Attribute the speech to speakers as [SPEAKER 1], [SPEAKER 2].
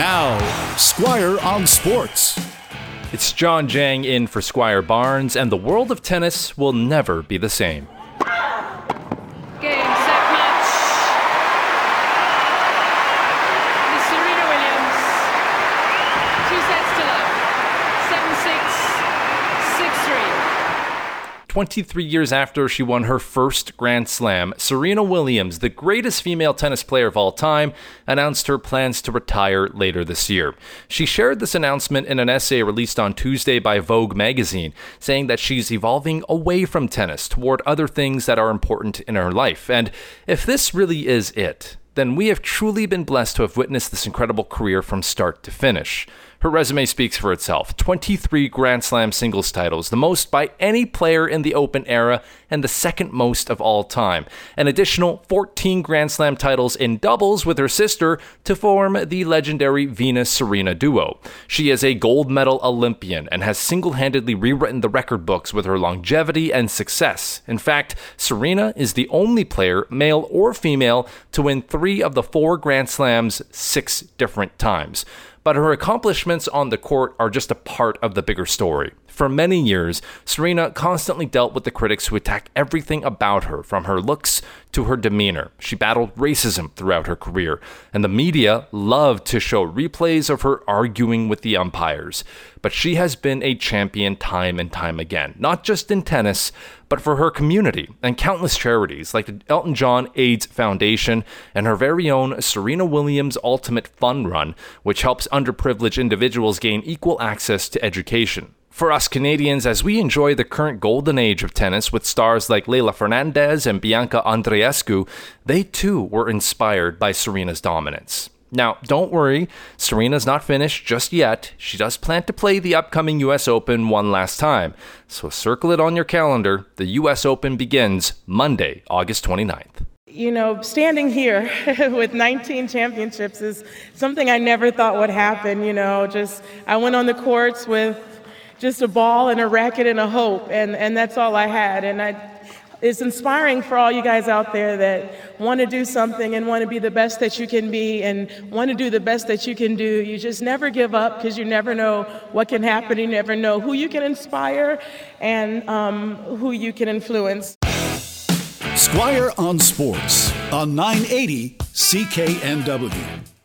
[SPEAKER 1] Now, Squire on Sports.
[SPEAKER 2] It's John Jang in for Squire Barnes, and the world of tennis will never be the same. 23 years after she won her first Grand Slam, Serena Williams, the greatest female tennis player of all time, announced her plans to retire later this year. She shared this announcement in an essay released on Tuesday by Vogue magazine, saying that she's evolving away from tennis toward other things that are important in her life. And if this really is it, then we have truly been blessed to have witnessed this incredible career from start to finish. Her resume speaks for itself 23 Grand Slam singles titles, the most by any player in the Open era, and the second most of all time. An additional 14 Grand Slam titles in doubles with her sister to form the legendary Venus Serena duo. She is a gold medal Olympian and has single handedly rewritten the record books with her longevity and success. In fact, Serena is the only player, male or female, to win three of the four Grand Slams six different times but her accomplishments on the court are just a part of the bigger story. For many years, Serena constantly dealt with the critics who attacked everything about her, from her looks to her demeanor. She battled racism throughout her career, and the media loved to show replays of her arguing with the umpires. But she has been a champion time and time again, not just in tennis, but for her community and countless charities like the Elton John AIDS Foundation and her very own Serena Williams Ultimate Fun Run, which helps underprivileged individuals gain equal access to education for us Canadians as we enjoy the current golden age of tennis with stars like Leylah Fernandez and Bianca Andreescu, they too were inspired by Serena's dominance. Now, don't worry, Serena's not finished just yet. She does plan to play the upcoming US Open one last time. So circle it on your calendar. The US Open begins Monday, August 29th.
[SPEAKER 3] You know, standing here with 19 championships is something I never thought would happen. You know, just I went on the courts with just a ball and a racket and a hope, and, and that's all I had. And I, it's inspiring for all you guys out there that want to do something and want to be the best that you can be and want to do the best that you can do. You just never give up because you never know what can happen. You never know who you can inspire and um, who you can influence.
[SPEAKER 1] Squire on Sports on 980 CKNW.